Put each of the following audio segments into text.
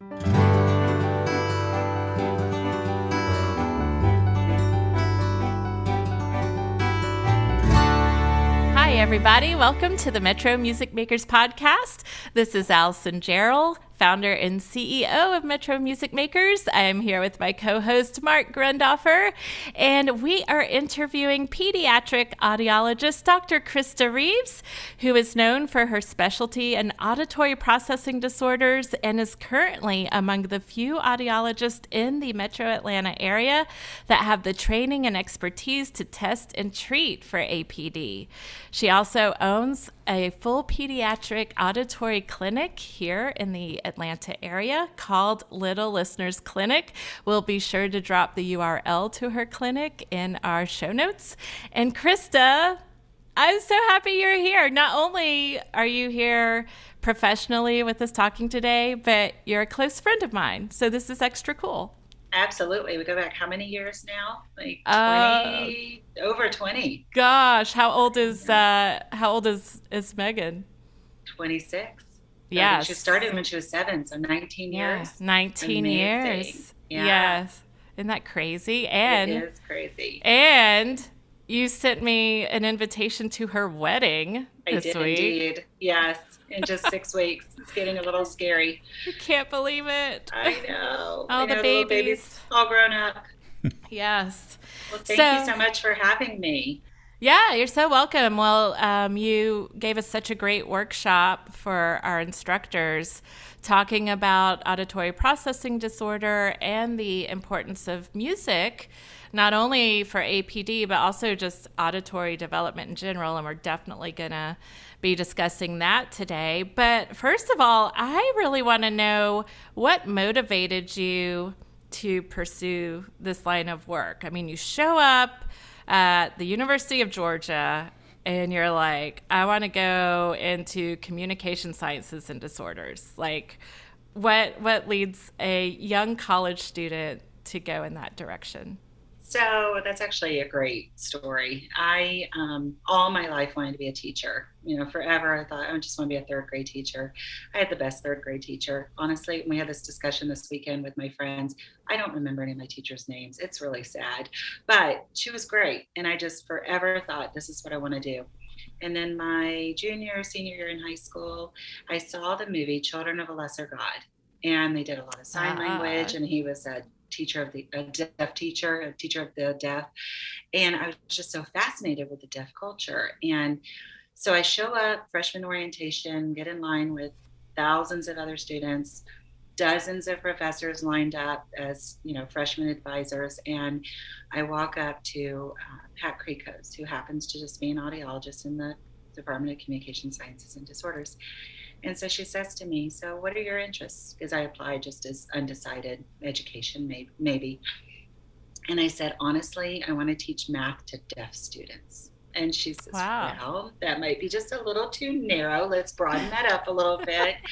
Hi, everybody. Welcome to the Metro Music Makers Podcast. This is Allison Gerald, founder and CEO of Metro Music Makers. I am here with my co host, Mark Grundoffer, and we are interviewing pediatric audiologist Dr. Krista Reeves, who is known for her specialty in auditory processing disorders and is currently among the few audiologists in the metro Atlanta area that have the training and expertise to test and treat for APD. She also owns a full pediatric auditory clinic here in the Atlanta area called Little Listeners Clinic. We'll be sure to drop the URL to her clinic in our show notes. And Krista, I'm so happy you're here. Not only are you here professionally with us talking today, but you're a close friend of mine. So this is extra cool. Absolutely. We go back how many years now? Like 20 uh, over 20. Gosh, how old is uh how old is is Megan? 26. Yeah. She started when she was 7, so 19 yeah, years. 19 Amazing. years. Yeah. Yes. Isn't that crazy? And it is crazy. And you sent me an invitation to her wedding I this did week. Indeed. Yes in just six weeks. It's getting a little scary. I can't believe it. I know. All I the know, babies. babies. all grown up. yes. Well, thank so, you so much for having me. Yeah, you're so welcome. Well, um, you gave us such a great workshop for our instructors talking about auditory processing disorder and the importance of music, not only for APD, but also just auditory development in general. And we're definitely going to be discussing that today. But first of all, I really want to know what motivated you to pursue this line of work. I mean, you show up at the University of Georgia and you're like, I want to go into communication sciences and disorders. Like, what what leads a young college student to go in that direction? So that's actually a great story. I um, all my life wanted to be a teacher. You know, forever I thought I just want to be a third grade teacher. I had the best third grade teacher. Honestly, and we had this discussion this weekend with my friends. I don't remember any of my teachers' names. It's really sad, but she was great, and I just forever thought this is what I want to do. And then my junior, senior year in high school, I saw the movie Children of a Lesser God, and they did a lot of sign uh language, and he was a teacher of the a deaf teacher, a teacher of the deaf, and I was just so fascinated with the deaf culture. And so I show up freshman orientation, get in line with thousands of other students, dozens of professors lined up as you know freshman advisors, and I walk up to uh, Pat Krekos, who happens to just be an audiologist in the Department of Communication Sciences and Disorders. And so she says to me, So, what are your interests? Because I applied just as undecided education, maybe, maybe. And I said, Honestly, I want to teach math to deaf students. And she says, wow. Well, that might be just a little too narrow. Let's broaden that up a little bit.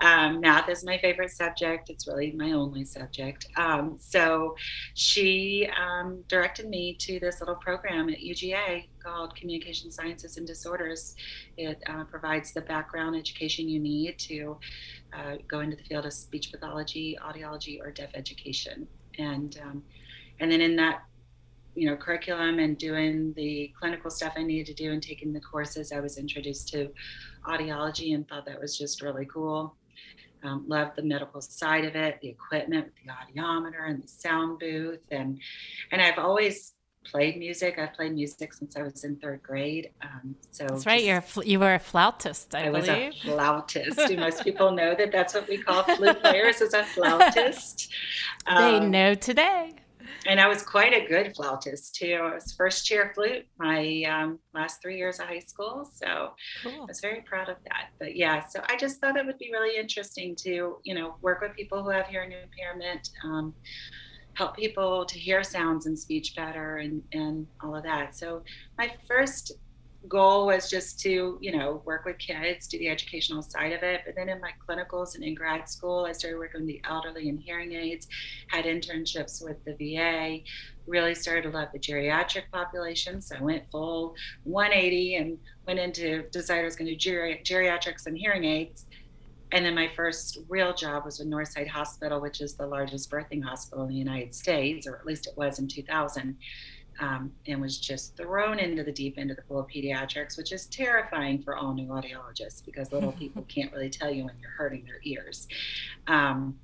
Um, math is my favorite subject. It's really my only subject. Um, so she um, directed me to this little program at UGA called Communication Sciences and Disorders. It uh, provides the background education you need to uh, go into the field of speech pathology, audiology, or deaf education. And um, and then in that you know curriculum and doing the clinical stuff I needed to do and taking the courses, I was introduced to audiology and thought that was just really cool. Um, loved the medical side of it, the equipment with the audiometer and the sound booth, and and I've always played music. I've played music since I was in third grade. Um, so that's right. Just, you're you were a flautist, I, I believe. was a flautist. Do most people know that that's what we call flute players as a flautist? they um, know today and I was quite a good flautist too. I was first chair flute my um, last three years of high school, so cool. I was very proud of that. But yeah, so I just thought it would be really interesting to you know work with people who have hearing impairment, um, help people to hear sounds and speech better, and and all of that. So my first goal was just to you know work with kids do the educational side of it. But then in my clinicals and in grad school i started working with the elderly and hearing aids had internships with the va really started to love the geriatric population. So i went full 180 and went into decided i was going to do geri- geriatrics and hearing aids. And then my first real job was with Northside Hospital, which is the largest birthing hospital in the United States, or at least it was in 2000. Um, and was just thrown into the deep end of the pool of pediatrics, which is terrifying for all new audiologists because little people can't really tell you when you're hurting their ears. Um,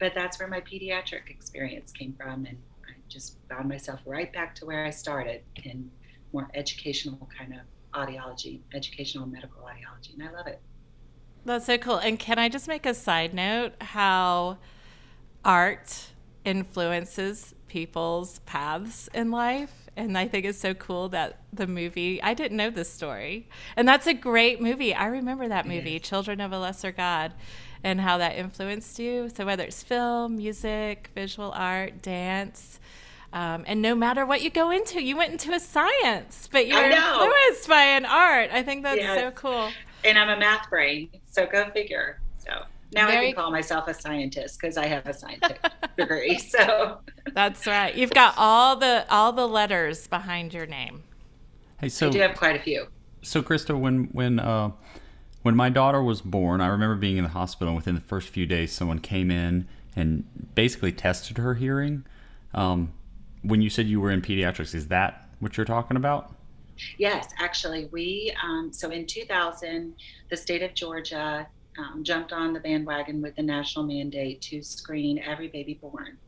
but that's where my pediatric experience came from, and I just found myself right back to where I started in more educational kind of audiology, educational medical audiology, and I love it. That's so cool. And can I just make a side note how art influences people's paths in life? And I think it's so cool that the movie, I didn't know this story. And that's a great movie. I remember that movie, yes. Children of a Lesser God, and how that influenced you. So whether it's film, music, visual art, dance, um, and no matter what you go into, you went into a science, but you're influenced by an art. I think that's yes. so cool. And I'm a math brain, so go figure. So now Very I can call myself a scientist because I have a scientific degree. So that's right. You've got all the all the letters behind your name. Hey, so I do have quite a few. So Krista, when when uh, when my daughter was born, I remember being in the hospital. and Within the first few days, someone came in and basically tested her hearing. Um, when you said you were in pediatrics, is that what you're talking about? Yes, actually, we um, so in 2000, the state of Georgia um, jumped on the bandwagon with the national mandate to screen every baby born.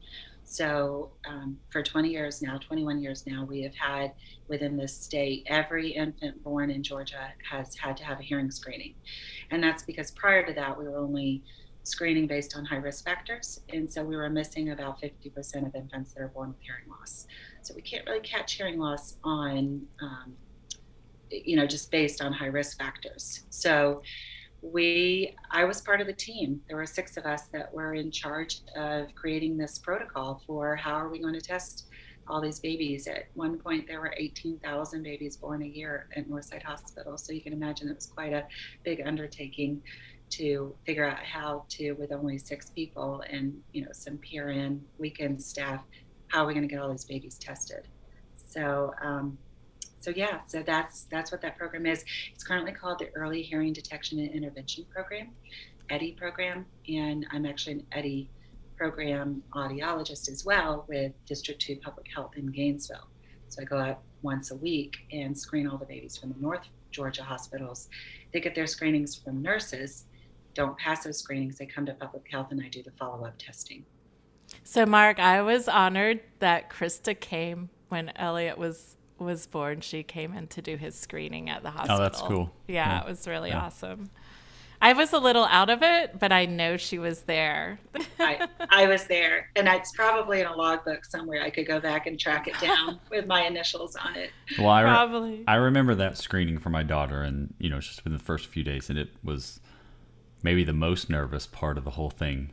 So um, for 20 years now, 21 years now, we have had within this state every infant born in Georgia has had to have a hearing screening, and that's because prior to that we were only screening based on high risk factors. And so we were missing about 50% of infants that are born with hearing loss. So we can't really catch hearing loss on, um, you know, just based on high risk factors. So we, I was part of the team. There were six of us that were in charge of creating this protocol for how are we going to test all these babies. At one point, there were 18,000 babies born a year at Northside Hospital. So you can imagine it was quite a big undertaking to figure out how to, with only six people and you know some PRN weekend staff, how are we going to get all these babies tested? So, um, so yeah, so that's that's what that program is. It's currently called the Early Hearing Detection and Intervention Program, EHDI program, and I'm actually an EHDI program audiologist as well with District 2 Public Health in Gainesville. So I go out once a week and screen all the babies from the North Georgia hospitals. They get their screenings from nurses don't pass those screenings, they come to public health and I do the follow up testing. So, Mark, I was honored that Krista came when Elliot was was born. She came in to do his screening at the hospital. Oh, that's cool. Yeah, yeah. it was really yeah. awesome. I was a little out of it, but I know she was there. I, I was there, and it's probably in a logbook somewhere. I could go back and track it down with my initials on it. Well, I re- probably. I remember that screening for my daughter, and you know, it's just been the first few days, and it was maybe the most nervous part of the whole thing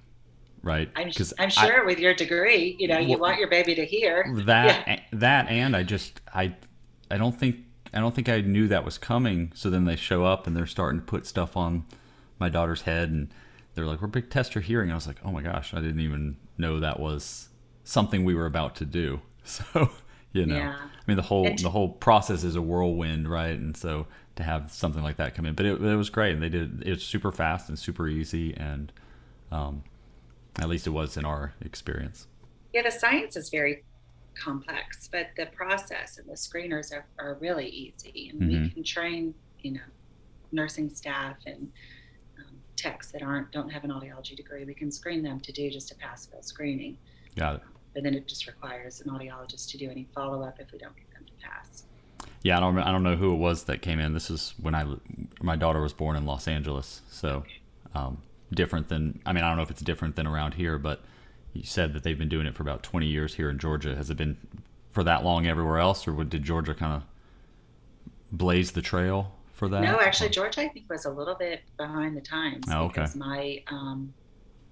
right i'm, I'm sure I, with your degree you know you want your baby to hear that yeah. that and i just i i don't think i don't think i knew that was coming so then they show up and they're starting to put stuff on my daughter's head and they're like we're big tester hearing i was like oh my gosh i didn't even know that was something we were about to do so you know yeah. i mean the whole the whole process is a whirlwind right and so to have something like that come in. But it, it was great, and they did. It was super fast and super easy, and um, at least it was in our experience. Yeah, the science is very complex, but the process and the screeners are, are really easy, and mm-hmm. we can train, you know, nursing staff and um, techs that aren't don't have an audiology degree. We can screen them to do just a pass fail screening. Got it. But then it just requires an audiologist to do any follow up if we don't get them to pass. Yeah, I don't I don't know who it was that came in. This is when I my daughter was born in Los Angeles, so um, different than I mean I don't know if it's different than around here, but you said that they've been doing it for about 20 years here in Georgia. Has it been for that long everywhere else, or did Georgia kind of blaze the trail for that? No, actually, Georgia I think was a little bit behind the times. Oh, okay. Because my um,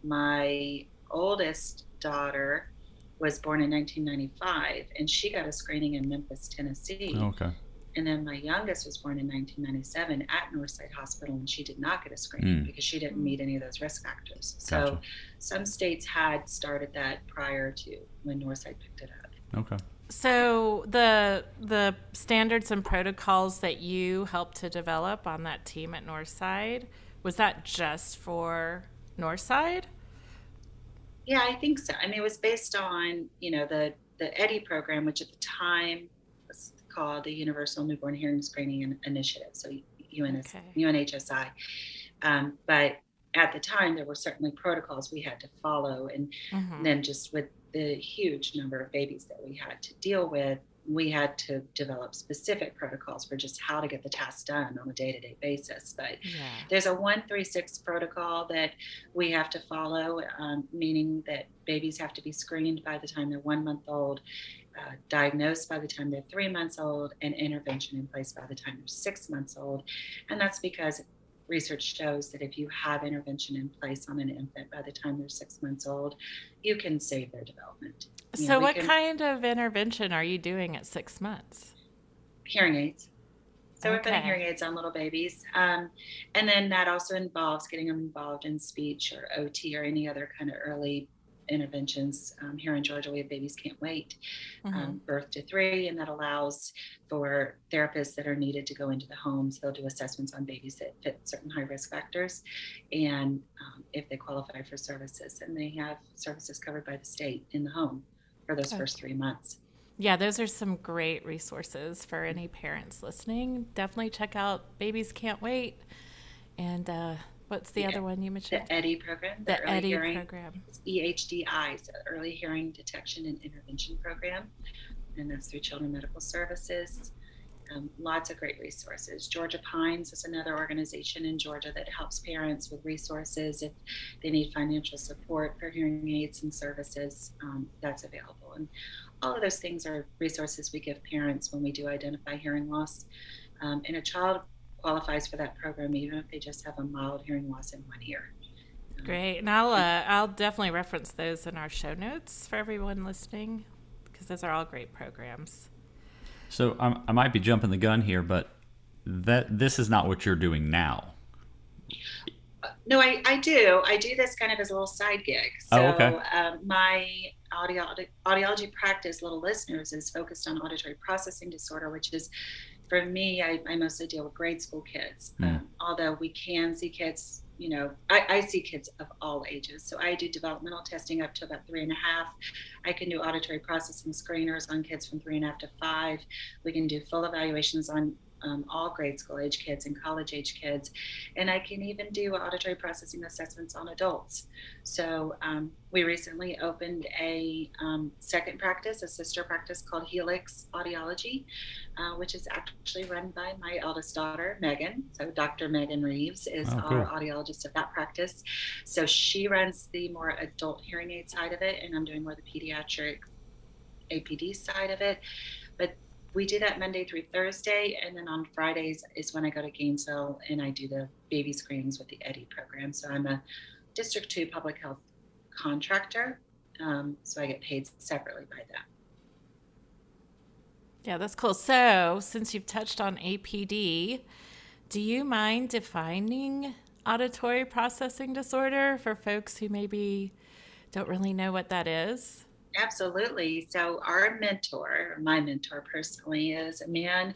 my oldest daughter was born in 1995, and she got a screening in Memphis, Tennessee. Okay. And then my youngest was born in 1997 at Northside Hospital, and she did not get a screening mm. because she didn't meet any of those risk factors. So gotcha. some states had started that prior to when Northside picked it up. Okay. So the the standards and protocols that you helped to develop on that team at Northside, Was that just for Northside? Yeah, I think so. I mean, it was based on you know the the EHDI program, which at the time was called the Universal Newborn Hearing Screening Initiative, so UNS, okay. UNHSI. Um, but at the time, there were certainly protocols we had to follow, and mm-hmm. then just with the huge number of babies that we had to deal with, we had to develop specific protocols for just how to get the task done on a day-to-day basis but yeah. there's a 136 protocol that we have to follow um, meaning that babies have to be screened by the time they're one month old uh, diagnosed by the time they're three months old and intervention in place by the time they're six months old and that's because research shows that if you have intervention in place on an infant by the time they're six months old, you can save their development. You so, know, what can, kind of intervention are you doing at six months? Hearing aids. So, okay. we're putting hearing aids on little babies. Um, and then that also involves getting them involved in speech or OT or any other kind of early interventions. Um, here in Georgia, we have Babies Can't Wait, um, mm-hmm. um, birth to three, and that allows for therapists that are needed to go into the homes. They'll do assessments on babies that fit certain high risk factors, and um, if they qualify for services, and they have services covered by the state in the home for those okay. first three months. Yeah, those are some great resources for any parents listening. Definitely check out Babies Can't Wait. And uh, What's the, the other one you mentioned? The EDDI program. The, the EDDI hearing, program. It's EHDI, so Early Hearing Detection and Intervention Program, and that's through Children Medical Services. Um, lots of great resources. Georgia Pines is another organization in Georgia that helps parents with resources if they need financial support for hearing aids and services. Um, that's available, and all of those things are resources we give parents when we do identify hearing loss. Um, and a child qualifies for that program, even if they just have a mild hearing loss in one ear. Great, and I'll uh, I'll definitely reference those in our show notes for everyone listening because those are all great programs. So um, I might be jumping the gun here, but that this is not what you're doing now. no, I, I do. I do this kind of as a little side gig. Oh, so oh, okay. um, my audio, audiology practice, little listeners, is focused on auditory processing disorder, which is for me, I, I mostly deal with grade school kids. Mm. Um, although we can see kids, you know, I, I, see kids of all ages. So I do developmental testing up to about three and a half. I can do auditory processing screeners on kids from three and a half to five. We can do full evaluations on um, all grade school age kids and college age kids. And I can even do auditory processing assessments on adults. So um, we recently opened a um, second practice, a sister practice called Helix Audiology, uh, which is actually run by my eldest daughter, Megan. So Dr. Megan Reeves is oh, cool. our audiologist of that practice. So she runs the more adult hearing aid side of it, and I'm doing more the pediatric APD side of it. We do that Monday through Thursday, and then on Fridays is when I go to Gainesville and I do the baby screenings with the EHDI program. So I'm a District 2 public health contractor, um, so I get paid separately by that. Yeah, that's cool. So, since you've touched on APD, do you mind defining auditory processing disorder for folks who maybe don't really know what that is? Absolutely. So, our mentor, my mentor personally, is a man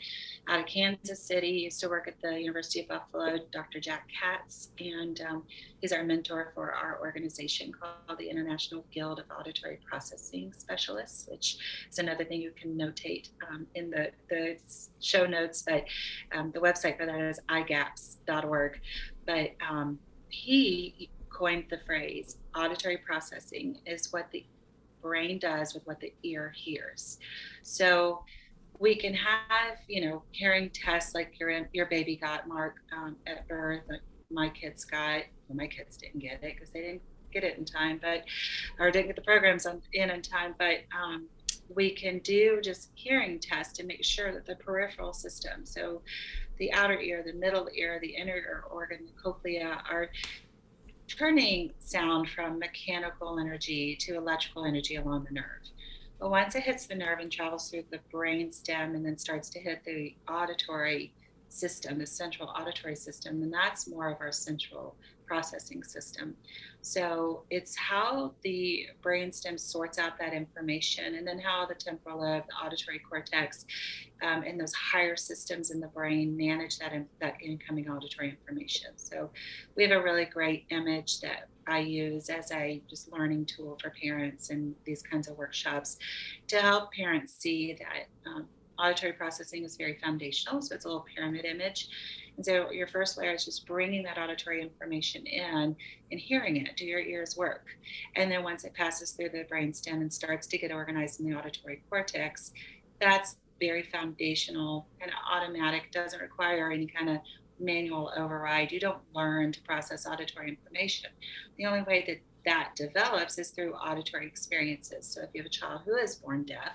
out of Kansas City, used to work at the University of Buffalo, Dr. Jack Katz, and um, he's our mentor for our organization called the International Guild of Auditory Processing Specialists, which is another thing you can notate um, in the, the show notes. But um, the website for that is igaps.org. But um, he coined the phrase auditory processing is what the brain does with what the ear hears. So we can have, you know, hearing tests like your your baby got, Mark, um, at birth. My kids got. Well, my kids didn't get it because they didn't get it in time, but or didn't get the programs on, in in time. But um, we can do just hearing tests to make sure that the peripheral system, so the outer ear, the middle ear, the inner ear organ, the cochlea, are turning sound from mechanical energy to electrical energy along the nerve. But once it hits the nerve and travels through the brain stem and then starts to hit the auditory system, the central auditory system, then that's more of our central processing system. So it's how the brainstem sorts out that information, and then how the temporal lobe, the auditory cortex, um, and those higher systems in the brain manage that in, that incoming auditory information. So we have a really great image that I use as a just learning tool for parents and these kinds of workshops to help parents see that um, auditory processing is very foundational. So it's a little pyramid image. And so your first layer is just bringing that auditory information in and hearing it. Do your ears work? And then once it passes through the brainstem and starts to get organized in the auditory cortex, that's very foundational and automatic, doesn't require any kind of manual override. You don't learn to process auditory information. The only way that that develops is through auditory experiences. So if you have a child who is born deaf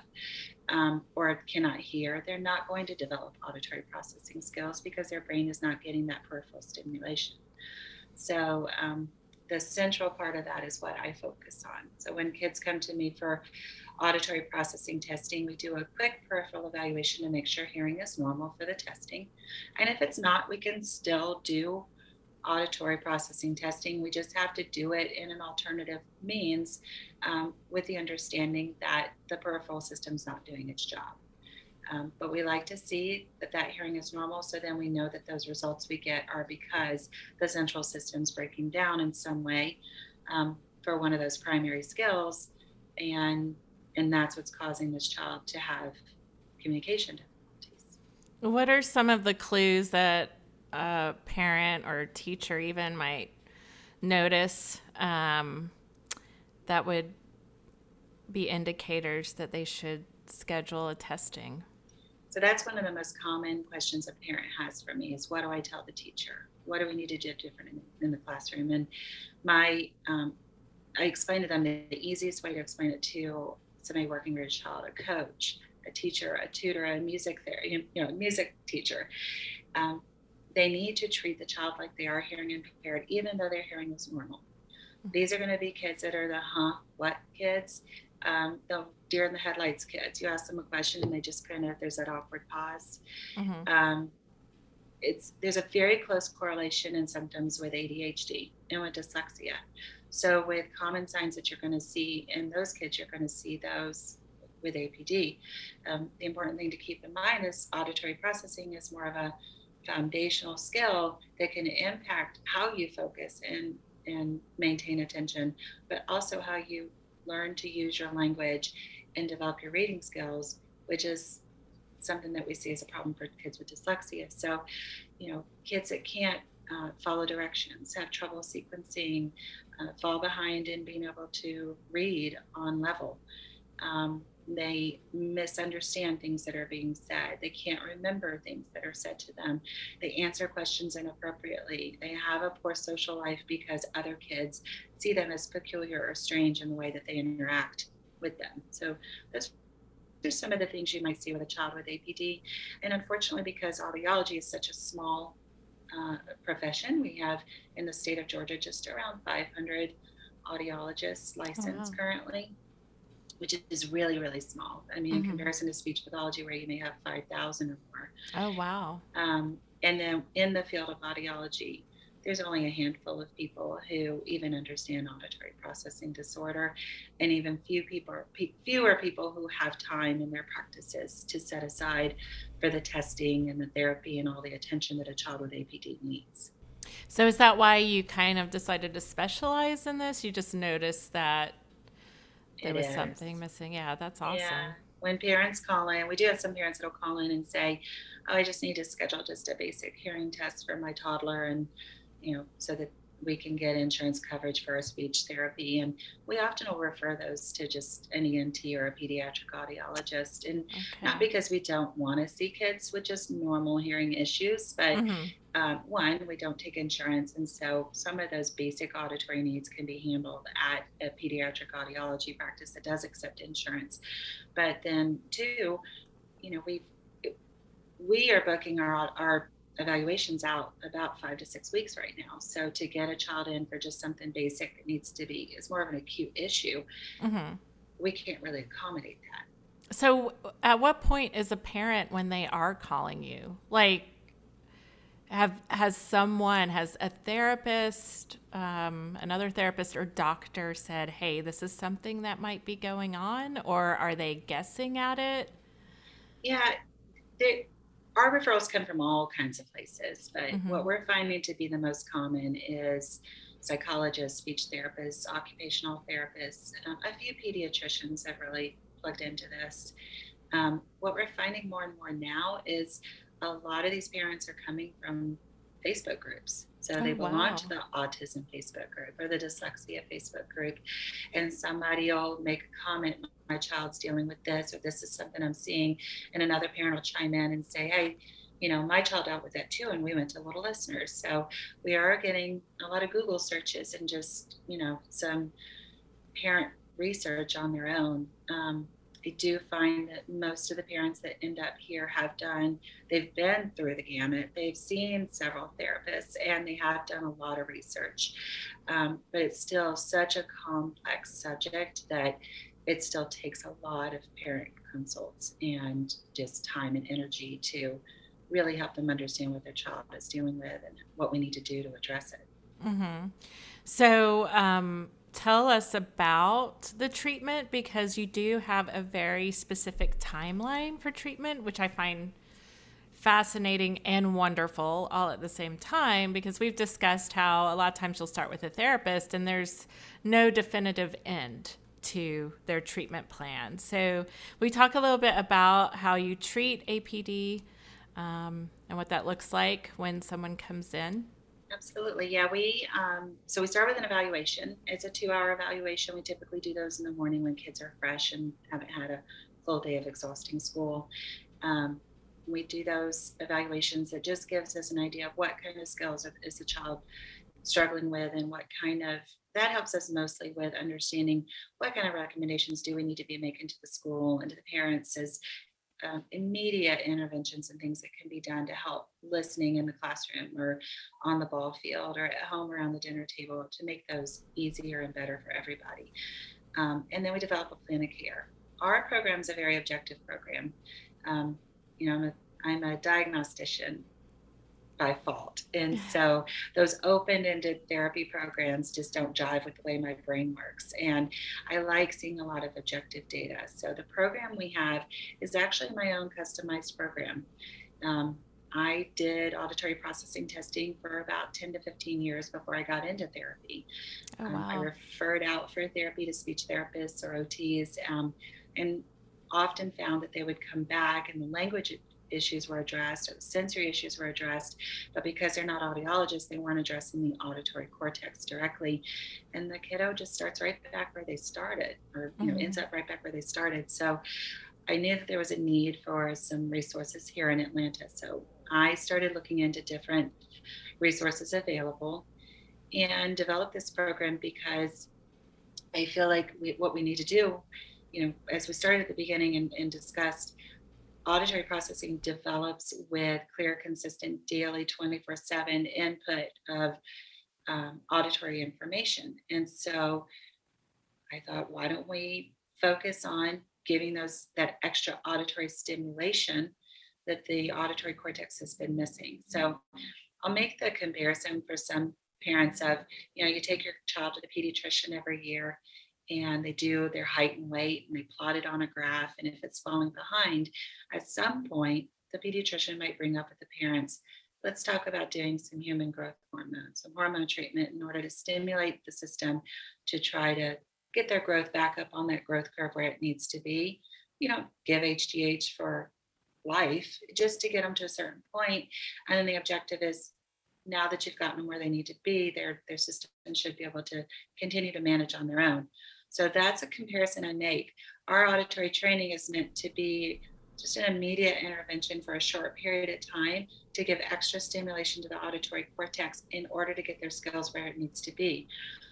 um, or cannot hear, they're not going to develop auditory processing skills because their brain is not getting that peripheral stimulation. So um, the central part of that is what I focus on. So when kids come to me for auditory processing testing, we do a quick peripheral evaluation to make sure hearing is normal for the testing. And if it's not, we can still do auditory processing testing. We just have to do it in an alternative means um, with the understanding that the peripheral system's not doing its job. Um, but we like to see that that hearing is normal so then we know that those results we get are because the central system's breaking down in some way um, for one of those primary skills and and that's what's causing this child to have communication difficulties. What are some of the clues that a parent or teacher even might notice um, that would be indicators that they should schedule a testing? So that's one of the most common questions a parent has for me is what do I tell the teacher? What do we need to do different in, in the classroom? And my, um, I explain to them the, easiest way to explain it to somebody working with a child, a coach, a teacher, a tutor, a music therapy, you know, music teacher. Um, they need to treat the child like they are hearing impaired, even though their hearing is normal. Mm-hmm. These are going to be kids that are the huh, what kids, um, the deer in the headlights kids. You ask them a question and they just kind of, there's that awkward pause. Mm-hmm. Um, it's there's a very close correlation in symptoms with ADHD and with dyslexia. So with common signs that you're going to see in those kids, you're going to see those with APD. Um, the important thing to keep in mind is auditory processing is more of a foundational skill that can impact how you focus and and maintain attention, but also how you learn to use your language and develop your reading skills, which is something that we see as a problem for kids with dyslexia. So, you know, kids that can't uh, follow directions, have trouble sequencing, uh, fall behind in being able to read on level. Um, they misunderstand things that are being said. They can't remember things that are said to them. They answer questions inappropriately. They have a poor social life because other kids see them as peculiar or strange in the way that they interact with them. So those are some of the things you might see with a child with APD. And unfortunately, because audiology is such a small uh, profession. We have in the state of Georgia just around 500 audiologists licensed oh, wow. currently, which is really, really small. I mean, mm-hmm. in comparison to speech pathology, where you may have 5,000 or more. Oh, wow. Um, and then in the field of audiology, there's only a handful of people who even understand auditory processing disorder, and even few people, fewer people who have time in their practices to set aside for the testing and the therapy and all the attention that a child with APD needs. So, is that why you kind of decided to specialize in this? You just noticed that there it was is. something missing. Yeah, that's awesome. Yeah. When parents call in, we do have some parents that'll call in and say, oh, I just need to schedule just a basic hearing test for my toddler. And you know, so that we can get insurance coverage for a speech therapy. And we often will refer those to just an ENT or a pediatric audiologist. And okay. not because we don't want to see kids with just normal hearing issues, but mm-hmm. um, one, we don't take insurance. And so some of those basic auditory needs can be handled at a pediatric audiology practice that does accept insurance. But then two, you know, we we are booking our our evaluations out about five to six weeks right now. So to get a child in for just something basic that needs to be is more of an acute issue. Mm-hmm. We can't really accommodate that. So at what point is a parent when they are calling you? Like, have has someone has a therapist um, another therapist or doctor said hey this is something that might be going on or are they guessing at it yeah they, our referrals come from all kinds of places but Mhm. what we're finding to be the most common is psychologists speech therapists occupational therapists um, a few pediatricians have really plugged into this um, what we're finding more and more now is a lot of these parents are coming from Facebook groups. So Oh, they belong wow. to the autism Facebook group or the dyslexia Facebook group. And somebody will make a comment, my child's dealing with this, or this is something I'm seeing. And another parent will chime in and say, hey, you know, my child dealt with that too. And we went to Little Listeners. So we are getting a lot of Google searches and just, you know, some parent research on their own. Um, I do find that most of the parents that end up here have done, they've been through the gamut. They've seen several therapists and they have done a lot of research. Um, but it's still such a complex subject that it still takes a lot of parent consults and just time and energy to really help them understand what their child is dealing with and what we need to do to address it. hmm So, um, tell us about the treatment because you do have a very specific timeline for treatment, which I find fascinating and wonderful all at the same time because we've discussed how a lot of times you'll start with a therapist and there's no definitive end to their treatment plan. So, we talk a little bit about how you treat APD um, and what that looks like when someone comes in. Absolutely. Yeah, we um, so we start with an evaluation. It's a two-hour evaluation. We typically do those in the morning when kids are fresh and haven't had a full day of exhausting school. Um, we do those evaluations. It just gives us an idea of what kind of skills is the child struggling with, and what kind of that helps us mostly with understanding what kind of recommendations do we need to be making to the school and to the parents as um, immediate interventions and things that can be done to help listening in the classroom or on the ball field or at home around the dinner table to make those easier and better for everybody. Um, and then we develop a plan of care. Our program is a very objective program. Um, you know, I'm a, I'm a diagnostician by fault. And so those open ended therapy programs just don't jive with the way my brain works. And I like seeing a lot of objective data. So the program we have is actually my own customized program. Um, I did auditory processing testing for about 10 to 15 years before I got into therapy. Oh, Um, I referred out for therapy to speech therapists or OTs um, and often found that they would come back and the language issues were addressed or the sensory issues were addressed. But because they're not audiologists, they weren't addressing the auditory cortex directly. And the kiddo just starts right back where they started or you know, Mhm. ends up right back where they started. So I knew that there was a need for some resources here in Atlanta. So I started looking into different resources available and developed this program because I feel like we, what we need to do, you know, as we started at the beginning and, and discussed, auditory processing develops with clear, consistent, daily, 24 7 input of um, auditory information. And so I thought, why don't we focus on giving those that extra auditory stimulation that the auditory cortex has been missing? So I'll make the comparison for some parents of, you know, you take your child to the pediatrician every year and they do their height and weight and they plot it on a graph. And if it's falling behind, at some point, the pediatrician might bring up with the parents, let's talk about doing some human growth hormone, some hormone treatment in order to stimulate the system to try to get their growth back up on that growth curve where it needs to be. You don't give HGH for life, just to get them to a certain point. And then the objective is now that you've gotten them where they need to be, their their system should be able to continue to manage on their own. So that's a comparison I make. Our auditory training is meant to be just an immediate intervention for a short period of time to give extra stimulation to the auditory cortex in order to get their skills where it needs to be.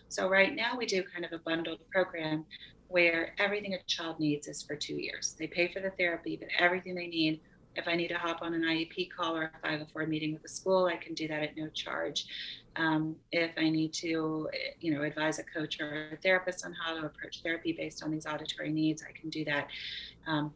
So right now we do kind of a bundled program where everything a child needs is for two years. They pay for the therapy, but everything they need if I need to hop on an IEP call or if I have a 504 meeting with the school, I can do that at no charge. Um, if I need to, you know, advise a coach or a therapist on how to approach therapy based on these auditory needs, I can do that. Um,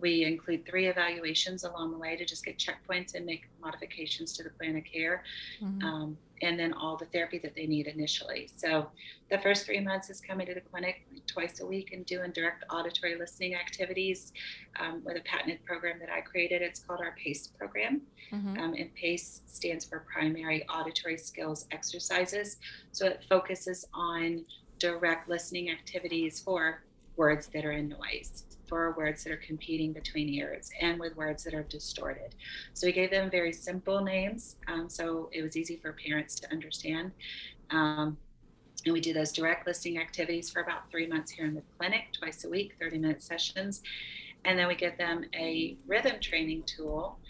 we include three evaluations along the way to just get checkpoints and make modifications to the plan of care. Mm-hmm. Um, and then all the therapy that they need initially. So the first three months is coming to the clinic twice a week and doing direct auditory listening activities um, with a patented program that I created. It's called our PACE program. Mm-hmm. Um, and PACE stands for Primary Auditory Skills Exercises. So it focuses on direct listening activities for words that are in noise for words that are competing between ears and with words that are distorted. So we gave them very simple names, um, so it was easy for parents to understand. Um, and we do those direct listening activities for about three months here in the clinic, twice a week, 30 minute sessions. And then we give them a rhythm training tool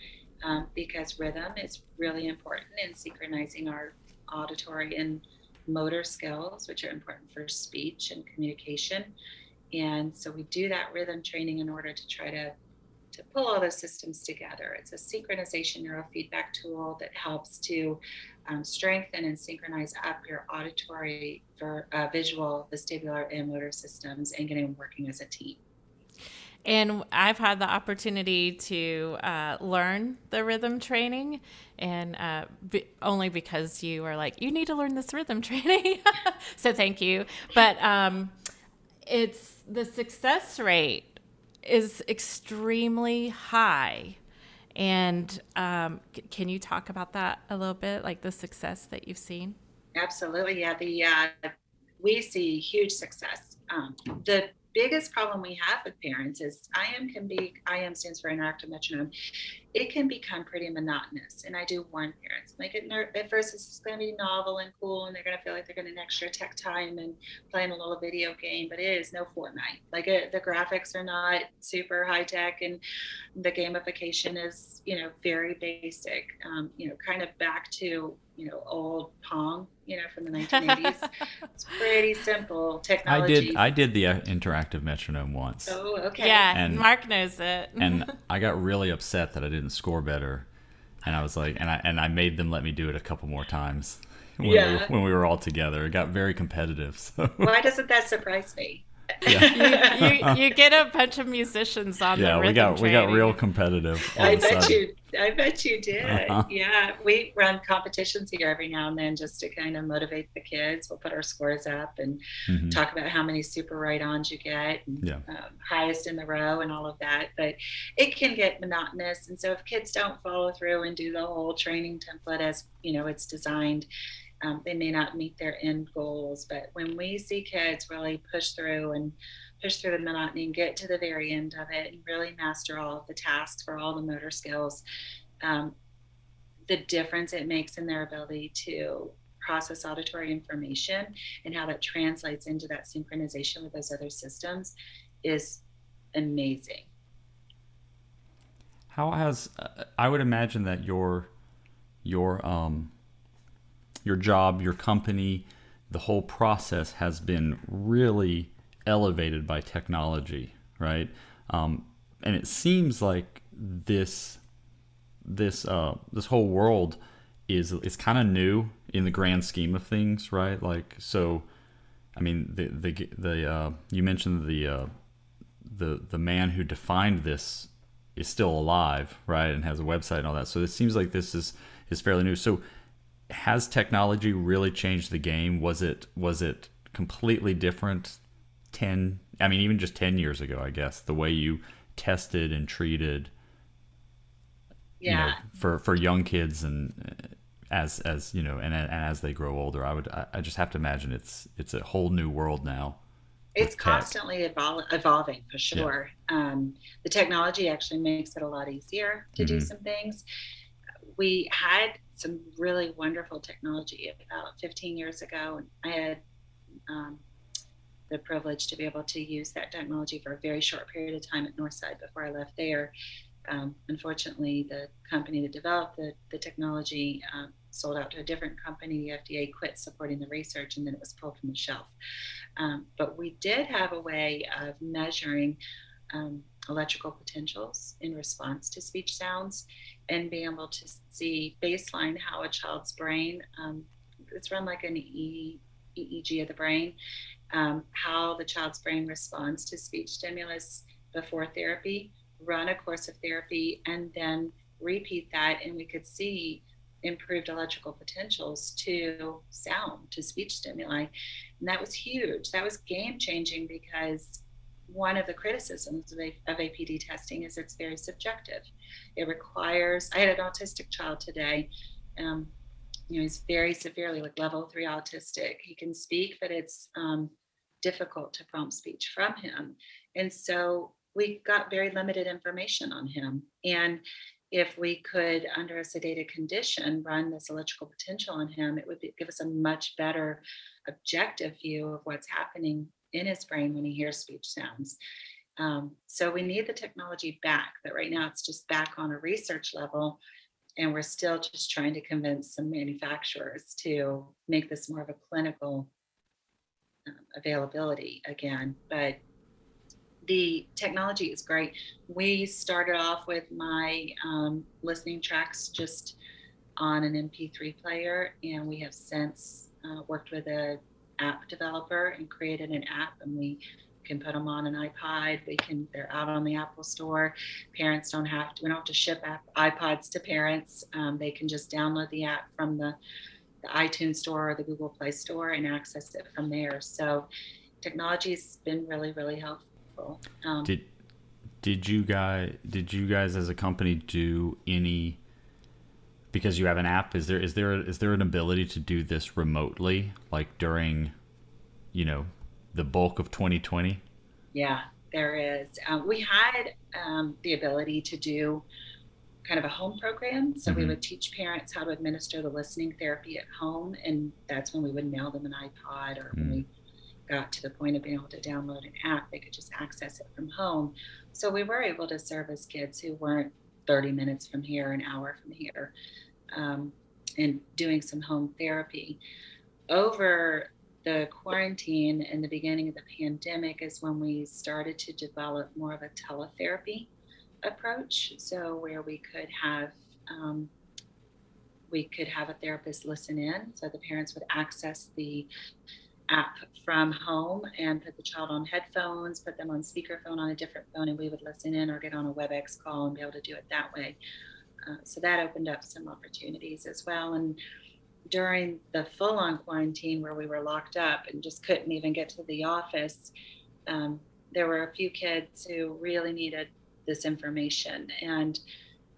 um, because rhythm is really important in synchronizing our auditory and motor skills, which are important for speech and communication. And so we do that rhythm training in order to try to to pull all those systems together. It's a synchronization neurofeedback tool that helps to um, strengthen and synchronize up your auditory, ver, uh, visual, vestibular, and motor systems and getting them working as a team. And I've had the opportunity to uh, learn the rhythm training, and uh, only because you are like, you need to learn this rhythm training. so thank you. But um, it's the success rate is extremely high. And um, can you talk about that a little bit, like the success that you've seen? Absolutely, yeah. The uh, we see huge success. Um, the biggest problem we have with parents is IM can be IM stands for interactive metronome. It can become pretty monotonous, and I do warn parents. Like at, at first, it's going to be novel and cool, and they're going to feel like they're getting extra tech time and playing a little video game. But it is no Fortnite. Like it, the graphics are not super high tech, and the gamification is you know very basic. Um, you know, kind of back to you know old Pong you know, from the 1980s. it's pretty simple technology. I did I did the uh, interactive metronome once. Oh, okay. Yeah, and Mark knows it. and I got really upset that I didn't score better, and I was like, and I and I made them let me do it a couple more times. When yeah. We when we were all together, it got very competitive. So. Why doesn't that surprise me? Yeah. you, you, you, get a bunch of musicians on yeah, the rhythm we got training. we got real competitive. I bet you I bet you did. Uh-huh. Yeah, we run competitions here every now and then just to kind of motivate the kids. We'll put our scores up and mm-hmm. talk about how many super right-ons you get, and, yeah. um, highest in the row, and all of that. But it can get monotonous, and so if kids don't follow through and do the whole training template as you know it's designed, um, they may not meet their end goals. But when we see kids really push through and push through the monotony and get to the very end of it and really master all of the tasks for all the motor skills, um, the difference it makes in their ability to process auditory information and how that translates into that synchronization with those other systems is amazing. How has uh, I would imagine that your your um your job, your company, the whole process has been really elevated by technology, right? Um, and it seems like this this uh, this whole world is is kind of new in the grand scheme of things, right? Like so, I mean the the the uh, you mentioned the uh, the the man who defined this is still alive, right, and has a website and all that. So it seems like this is is fairly new. So has technology really changed the game? Was it was it completely different 10 I mean even just 10 years ago, I guess, the way you tested and treated yeah. you know for for young kids and uh, as as you know and, and as they grow older, I would I, I just have to imagine it's it's a whole new world now it's constantly evol- evolving for sure. Yeah. Um, the technology actually makes it a lot easier to mm-hmm. do some things. We had some really wonderful technology about 15 years ago. And I had um, the privilege to be able to use that technology for a very short period of time at Northside before I left there. Um, unfortunately, the company that developed the, the technology um, sold out to a different company. The FDA quit supporting the research and then it was pulled from the shelf. Um, but we did have a way of measuring um, electrical potentials in response to speech sounds and being able to see baseline how a child's brain, um, it's run like an EEG of the brain, um, how the child's brain responds to speech stimulus before therapy run a course of therapy, and then repeat that, and we could see improved electrical potentials to sound, to speech stimuli. And that was huge. That was game changing because one of the criticisms of, of APD testing is it's very subjective. It requires, I had an autistic child today. Um, you know, he's very severely like level three autistic. He can speak, but it's um, difficult to prompt speech from him. And so we got very limited information on him. And if we could, under a sedated condition, run this electrical potential on him, it would be, give us a much better objective view of what's happening in his brain when he hears speech sounds. Um, so we need the technology back, but right now it's just back on a research level. And we're still just trying to convince some manufacturers to make this more of a clinical um, availability again. But the technology is great. We started off with my um, listening tracks just on an MP3 player, and we have since uh, worked with a app developer and created an app, and we can put them on an iPod. We can they're out on the Apple Store. Parents don't have to. We don't have to ship iPods to parents. Um, they can just download the app from the the iTunes Store or the Google Play Store and access it from there. So technology's been really really helpful um, did did you guys did you guys as a company do any because you have an app is there is there is there an ability to do this remotely like during you know the bulk of 2020 yeah there is um, we had um, the ability to do kind of a home program so mm-hmm. we would teach parents how to administer the listening therapy at home and that's when we would mail them an ipod or mm. when we got to the point of being able to download an app, they could just access it from home. So we were able to service kids who weren't 30 minutes from here, an hour from here, um, and doing some home therapy. Over the quarantine and the beginning of the pandemic is when we started to develop more of a teletherapy approach. So where we could have um, we could have a therapist listen in, so the parents would access the app from home and put the child on headphones, put them on speakerphone on a different phone, and we would listen in or get on a WebEx call and be able to do it that way. Uh, so that opened up some opportunities as well. And during the full on quarantine where we were locked up and just couldn't even get to the office, um, there were a few kids who really needed this information. And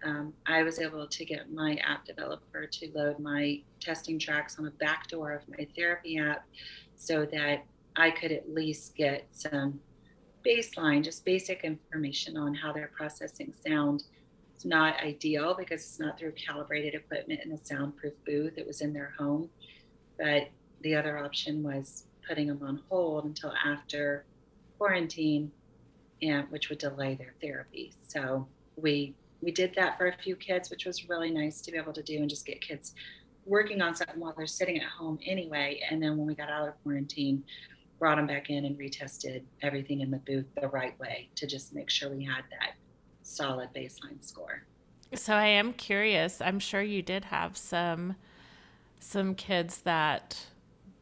um, I was able to get my app developer to load my testing tracks on the back door of my therapy app so that I could at least get some baseline, just basic information on how they're processing sound. It's not ideal because it's not through calibrated equipment in a soundproof booth. It was in their home. But the other option was putting them on hold until after quarantine, and which would delay their therapy. So we we did that for a few kids, which was really nice to be able to do and just get kids working on something while they're sitting at home anyway. And then when we got out of quarantine, brought them back in and retested everything in the booth the right way to just make sure we had that solid baseline score. So I am curious. I'm sure you did have some some kids that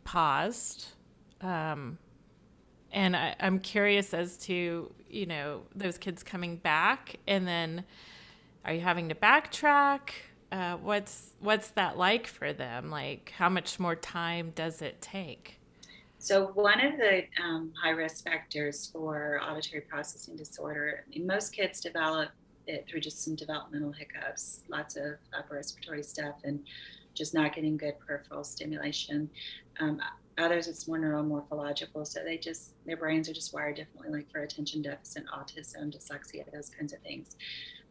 paused. Um, and I, I'm curious as to, you know, those kids coming back and then are you having to backtrack? uh, what's what's that like for them? Like, how much more time does it take? So one of the um, high risk factors for auditory processing disorder, I mean, most kids develop it through just some developmental hiccups, lots of upper respiratory stuff, and just not getting good peripheral stimulation. Um, others, it's more neuromorphological, so they just their brains are just wired differently, like for attention deficit, autism, dyslexia, those kinds of things.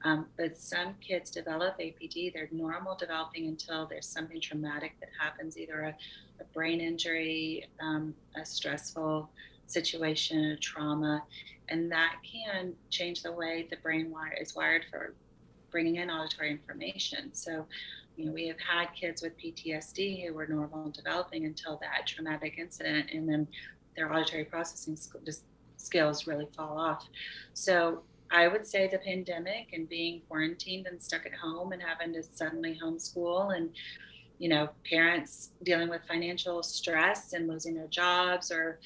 Um, but some kids develop APD, they're normal developing until there's something traumatic that happens, either a, a brain injury, um, a stressful situation, a trauma, and that can change the way the brain wire is wired for bringing in auditory information. So, you know, we have had kids with PTSD who were normal developing until that traumatic incident, and then their auditory processing skills really fall off. So I would say the pandemic and being quarantined and stuck at home and having to suddenly homeschool and you know parents dealing with financial stress and losing their jobs or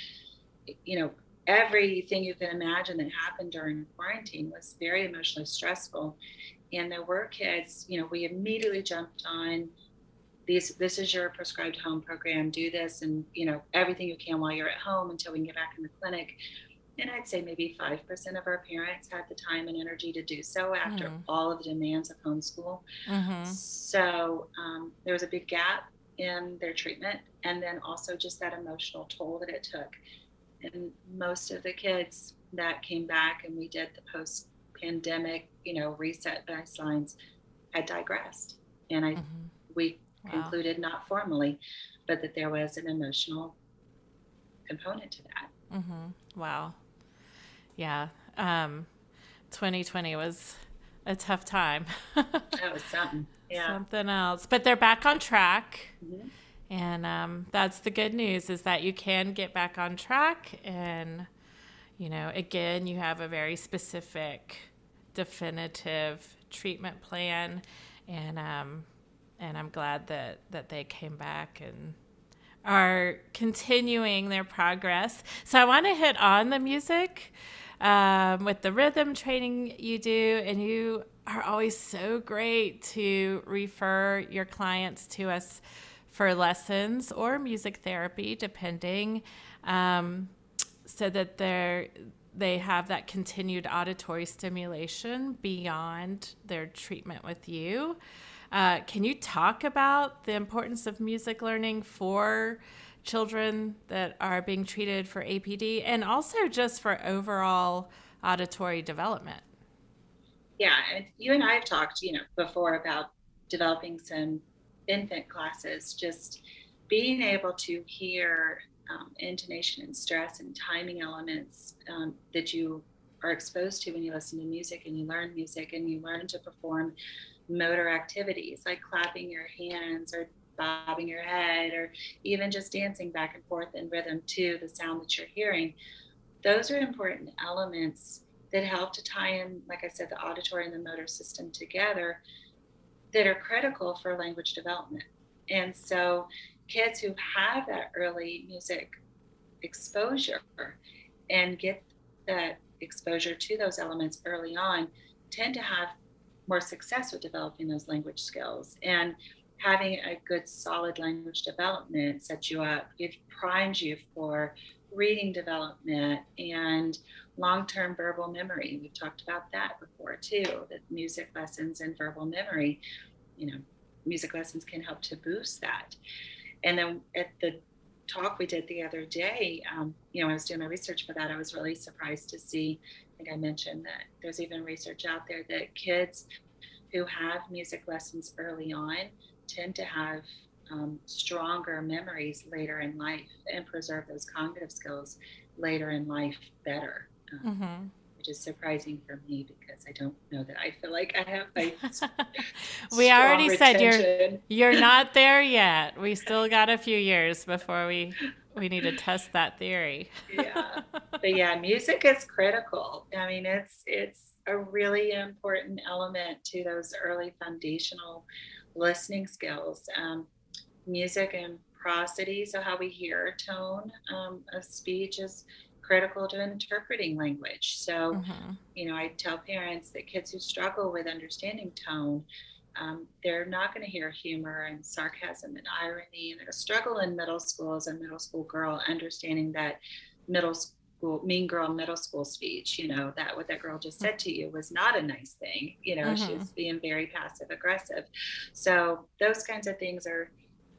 you know everything you can imagine that happened during quarantine was very emotionally stressful. And there were kids, you know, we immediately jumped on these this is your prescribed home program, do this and you know, everything you can while you're at home until we can get back in the clinic. And I'd say maybe 5% of our parents had the time and energy to do so after mm-hmm. all of the demands of homeschool. Mm-hmm. So um, there was a big gap in their treatment and then also just that emotional toll that it took and most of the kids that came back and we did the post pandemic you know reset baselines had digressed and i mm-hmm. we wow. concluded not formally but that there was an emotional component to that mm-hmm. wow yeah um 2020 was a tough time. That was something yeah. Something else but they're back on track. Mm-hmm. And um, that's the good news is that you can get back on track and you know again you have a very specific definitive treatment plan. And um, and i'm glad that that they came back and are continuing their progress. So i want to hit on the music um, with the rhythm training you do and you are always so great to refer your clients to us for lessons or music therapy, depending, um, so that they're they have that continued auditory stimulation beyond their treatment with you. Uh, can you talk about the importance of music learning for children that are being treated for APD and also just for overall auditory development? Yeah, you and I have talked, you know, before about developing some infant classes, just being able to hear um, intonation and stress and timing elements um, that you are exposed to when you listen to music and you learn music and you learn to perform motor activities like clapping your hands or bobbing your head or even just dancing back and forth in rhythm to the sound that you're hearing. Those are important elements that help to tie in, like I said, the auditory and the motor system together that are critical for language development. And so, kids who have that early music exposure and get that exposure to those elements early on tend to have more success with developing those language skills. And having a good, solid language development sets you up, it primes you for reading development and long-term verbal memory. We've talked about that before too, that music lessons and verbal memory, you know, music lessons can help to boost that. And then at the talk we did the other day, um, you know, I was doing my research for that. I was really surprised to see, I think I mentioned that there's even research out there that kids who have music lessons early on tend to have um, stronger memories later in life and preserve those cognitive skills later in life better. Um, mm-hmm. Which is surprising for me because I don't know that I feel like I have. Like we already retention. said you're you're not there yet. We still got a few years before we we need to test that theory. yeah, but yeah, music is critical. I mean, it's it's a really important element to those early foundational listening skills. Um, music and prosody, so how we hear tone um, of speech is critical to interpreting language. So, mm-hmm. you know, I tell parents that kids who struggle with understanding tone, um, they're not going to hear humor and sarcasm and irony, and they're struggle in middle school as a middle school girl, understanding that middle school mean girl middle school speech you know that what that girl just said to you was not a nice thing you know mm-hmm. she's being very passive aggressive so those kinds of things are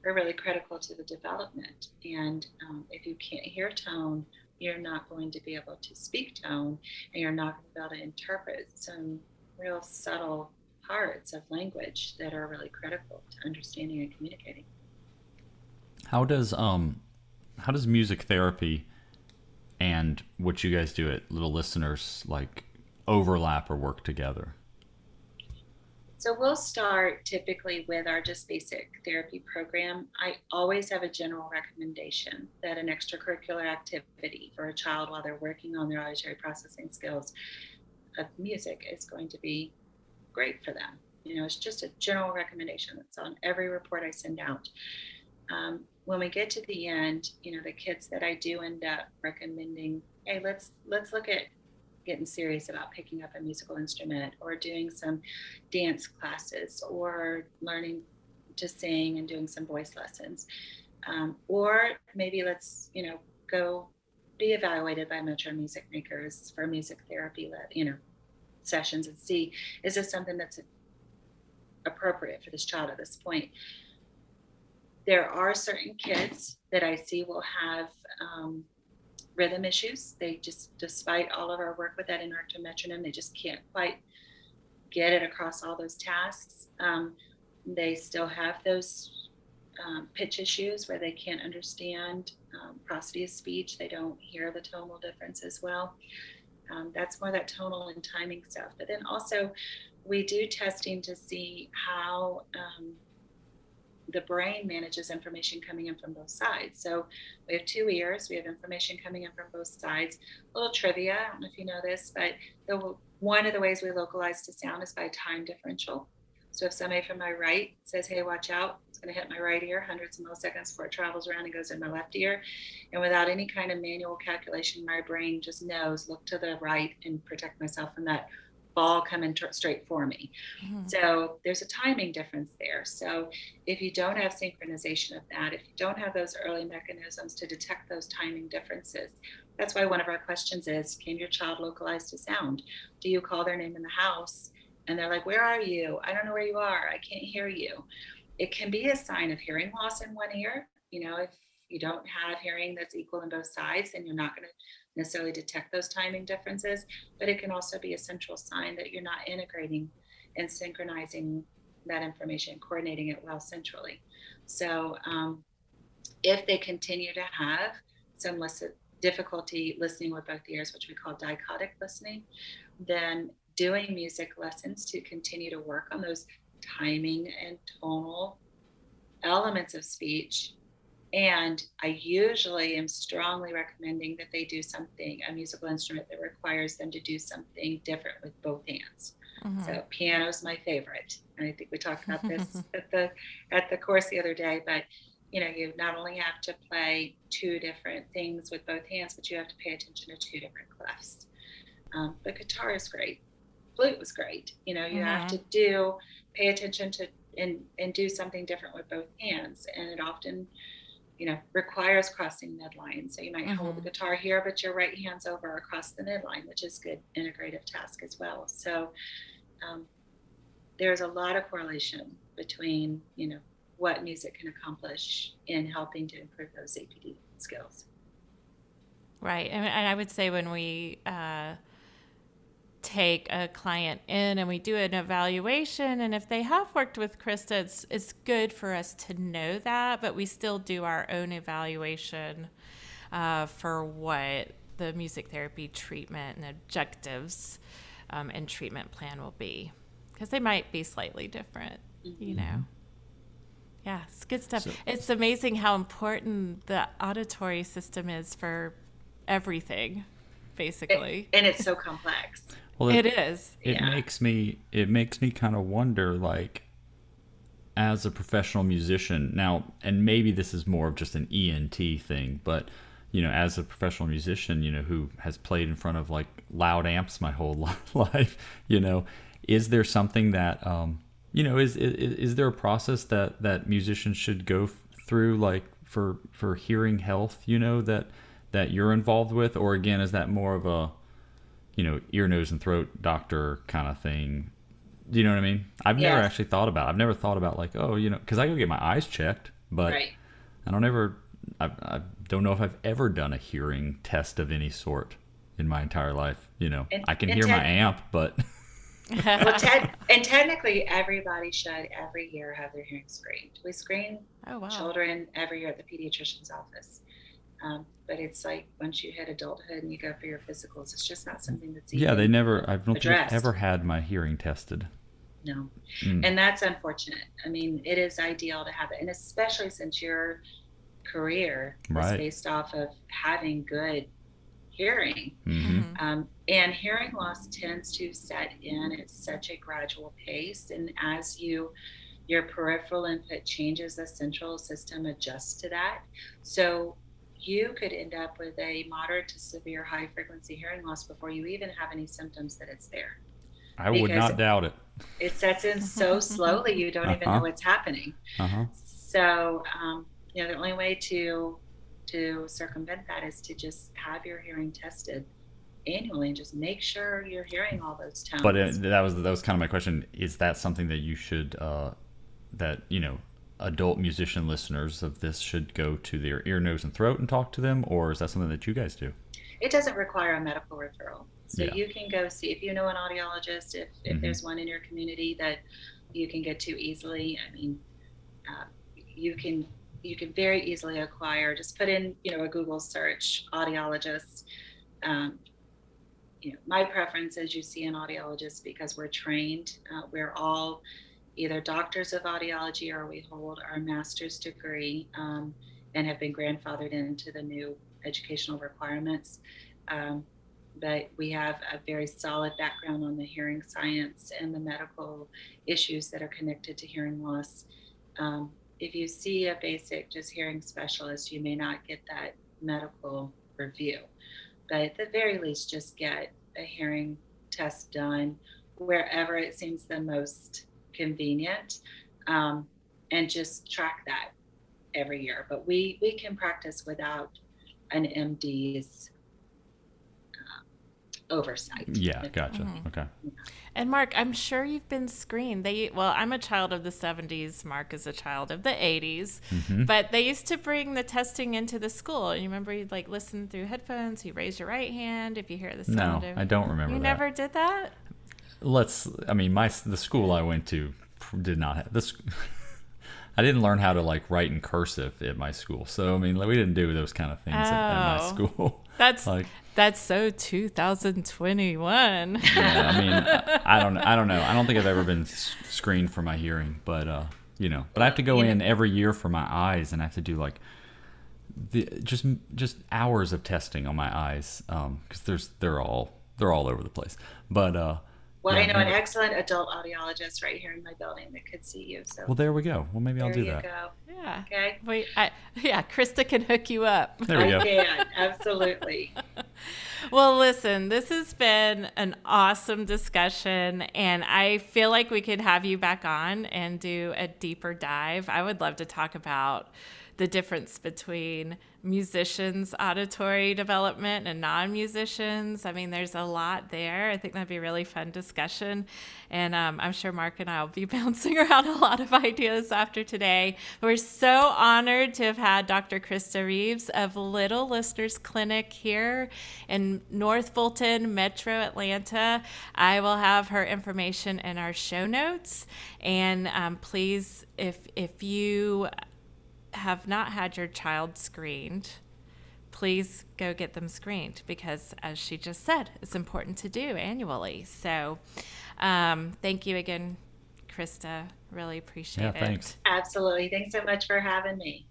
are really critical to the development. And um, if you can't hear tone, you're not going to be able to speak tone and you're not going to be able to interpret some real subtle parts of language that are really critical to understanding and communicating. How does um how does music therapy and what you guys do at Little Listeners like overlap or work together? So we'll start typically with our just basic therapy program. I always have a general recommendation that an extracurricular activity for a child while they're working on their auditory processing skills of music is going to be great for them. You know, it's just a general recommendation that's on every report I send out. Um, when we get to the end, you know, the kids that I do end up recommending, hey, let's let's look at getting serious about picking up a musical instrument or doing some dance classes or learning to sing and doing some voice lessons. Um, or maybe let's, you know, go be evaluated by Metro Music Makers for music therapy, you know, sessions and see is this something that's appropriate for this child at this point. There are certain kids that I see will have um, rhythm issues. They just, despite all of our work with that Interactive Metronome, they just can't quite get it across all those tasks. Um, they still have those um, pitch issues where they can't understand um, prosody of speech. They don't hear the tonal difference as well. Um, that's more that tonal and timing stuff. But then also, we do testing to see how um, the brain manages information coming in from both sides. So we have two ears. We have information coming in from both sides. A little trivia. I don't know if you know this, but the, one of the ways we localize to sound is by time differential. So if somebody from my right says, "Hey, watch out," it's going to hit my right ear hundreds of milliseconds before it travels around and goes in my left ear, and without any kind of manual calculation, my brain just knows look to the right and protect myself from that ball coming straight for me. Mm-hmm. So there's a timing difference there. So if you don't have synchronization of that, if you don't have those early mechanisms to detect those timing differences, that's why one of our questions is Can your child localize to sound? Do you call their name in the house? And they're like, Where are you? I don't know where you are. I can't hear you. It can be a sign of hearing loss in one ear. You know, if you don't have hearing that's equal in both sides, then you're not going to necessarily detect those timing differences, but it can also be a central sign that you're not integrating and synchronizing that information, coordinating it well centrally. So um, if they continue to have some listen, difficulty listening with both ears, which we call dichotic listening, then doing music lessons to continue to work on those timing and tonal elements of speech and I usually am strongly recommending that they do something, a musical instrument that requires them to do something different with both hands. Mm-hmm. So piano is my favorite. And I think we talked about this at the at the course the other day, but you know, you not only have to play two different things with both hands, but you have to pay attention to two different clefs. Um, but guitar is great. Flute was great. You know, you mm-hmm. have to do pay attention to and and do something different with both hands. And it often you know, requires crossing midline. So you might mm-hmm. hold the mm-hmm. guitar here, but your right hand's over across the midline, which is good integrative task as well. So um, there's a lot of correlation between, you know, what music can accomplish in helping to improve those APD skills. Right. And, I would say when we, uh, take a client in and we do an evaluation and if they have worked with krista it's, it's good for us to know that but we still do our own evaluation uh, for what the music therapy treatment and objectives um, and treatment plan will be. Because they might be slightly different mm-hmm. you know? Yeah it's good stuff. So, it's amazing how important the auditory system is for everything basically. it, and it's so complex well, it, it is. It yeah. makes me it makes me kind of wonder like as a professional musician now and maybe this is more of just an ENT thing, but you know, as a professional musician, you know, who has played in front of like loud amps my whole life, you know, is there something that um, you know, is, is is there a process that that musicians should go through like for for hearing health, you know, that that you're involved with or again is that more of a you know, ear, nose, and throat doctor kind of thing. Do you know what I mean? I've yes. never actually thought about. It. I've never thought about like, oh, you know, because I go get my eyes checked, but right. I don't ever. I, I don't know if I've ever done a hearing test of any sort in my entire life. You know, and, I can hear te- my amp, but. well, te- and technically, everybody should every year have their hearing screened. We screen oh, wow. children every year at the pediatrician's office. Um, but it's like once you hit adulthood and you go for your physicals, it's just not something that's yeah. They never. I don't addressed. think ever had my hearing tested. No, mm. and that's unfortunate. I mean, it is ideal to have it, and especially since your career right. is based off of having good hearing. Mm-hmm. mm-hmm. Um, and hearing loss tends to set in at such a gradual pace, and as you your peripheral input changes, the central system adjusts to that. So you could end up with a moderate to severe high frequency hearing loss before you even have any symptoms that it's there. I would not doubt it. It sets in so slowly you don't uh-huh. even know uh-huh. what's happening. Uh-huh. So um, you know the only way to to circumvent that is to just have your hearing tested annually and just make sure you're hearing all those tones. But it, that was that was kind of my question. Is that something that you should uh, that you know adult musician listeners of this should go to their ear, nose, and throat and talk to them, or is that something that you guys do? It doesn't require a medical referral. So yeah. you can go see if you know an audiologist, if, if mm-hmm. there's one in your community that you can get to easily. I mean, uh, you can you can very easily acquire. Just put in you know a Google search audiologist. Um, you know, my preference is you see an audiologist because we're trained. Uh, we're all either doctors of audiology or we hold our master's degree um, and have been grandfathered into the new educational requirements. Um, but we have a very solid background on the hearing science and the medical issues that are connected to hearing loss. Um, if you see a basic just hearing specialist, you may not get that medical review. But at the very least, just get a hearing test done wherever it seems the most convenient um, and just track that every year. But we, we can practice without an MD's uh, oversight. Yeah, gotcha. Mm-hmm. Okay. And Mark, I'm sure you've been screened. They well, I'm a child of the 70s. Mark is a child of the 80s. Mm-hmm. But they used to bring the testing into the school. And you remember you'd like listen through headphones. You raise your right hand if you hear the sound. No, of, I don't remember. You that. never did that let's i mean my the school i went to did not have this i didn't learn how to like write in cursive at my school. So i mean we didn't do those kind of things oh, at, at, my oh. school. That's like that's so 2021 yeah i mean I, I, don't i don't know. I don't think i've ever been screened for my hearing but uh you know but i have to go in every year for my eyes and i have to do like the just just hours of testing on my eyes um because there's they're all they're all over the place. But uh well, yeah, I know an excellent adult audiologist right here in my building that could see you. So well, there we go. Well, maybe I'll do that. Go. Yeah. Okay. Wait. I, yeah, Krista can hook you up. There we I go. can absolutely. well, listen, this has been an awesome discussion, and I feel like we could have you back on and do a deeper dive. I would love to talk about the difference between musicians' auditory development and non musicians. I mean, there's a lot there. I think that'd be a really fun discussion. And um, I'm sure Mark and I will be bouncing around a lot of ideas after today. We're so honored to have had Dr. Krista Reeves of Little Listeners Clinic here in North Fulton, Metro Atlanta. I will have her information in our show notes. And um, please, if, if you have not had your child screened, please go get them screened because, as she just said, it's important to do annually. So, um, thank you again, Krista. Really appreciate yeah, thanks. it. Absolutely. Thanks so much for having me.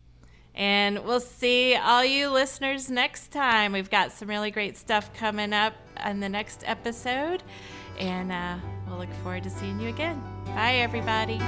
And we'll see all you listeners next time. We've got some really great stuff coming up in the next episode. And uh, we'll look forward to seeing you again. Bye, everybody.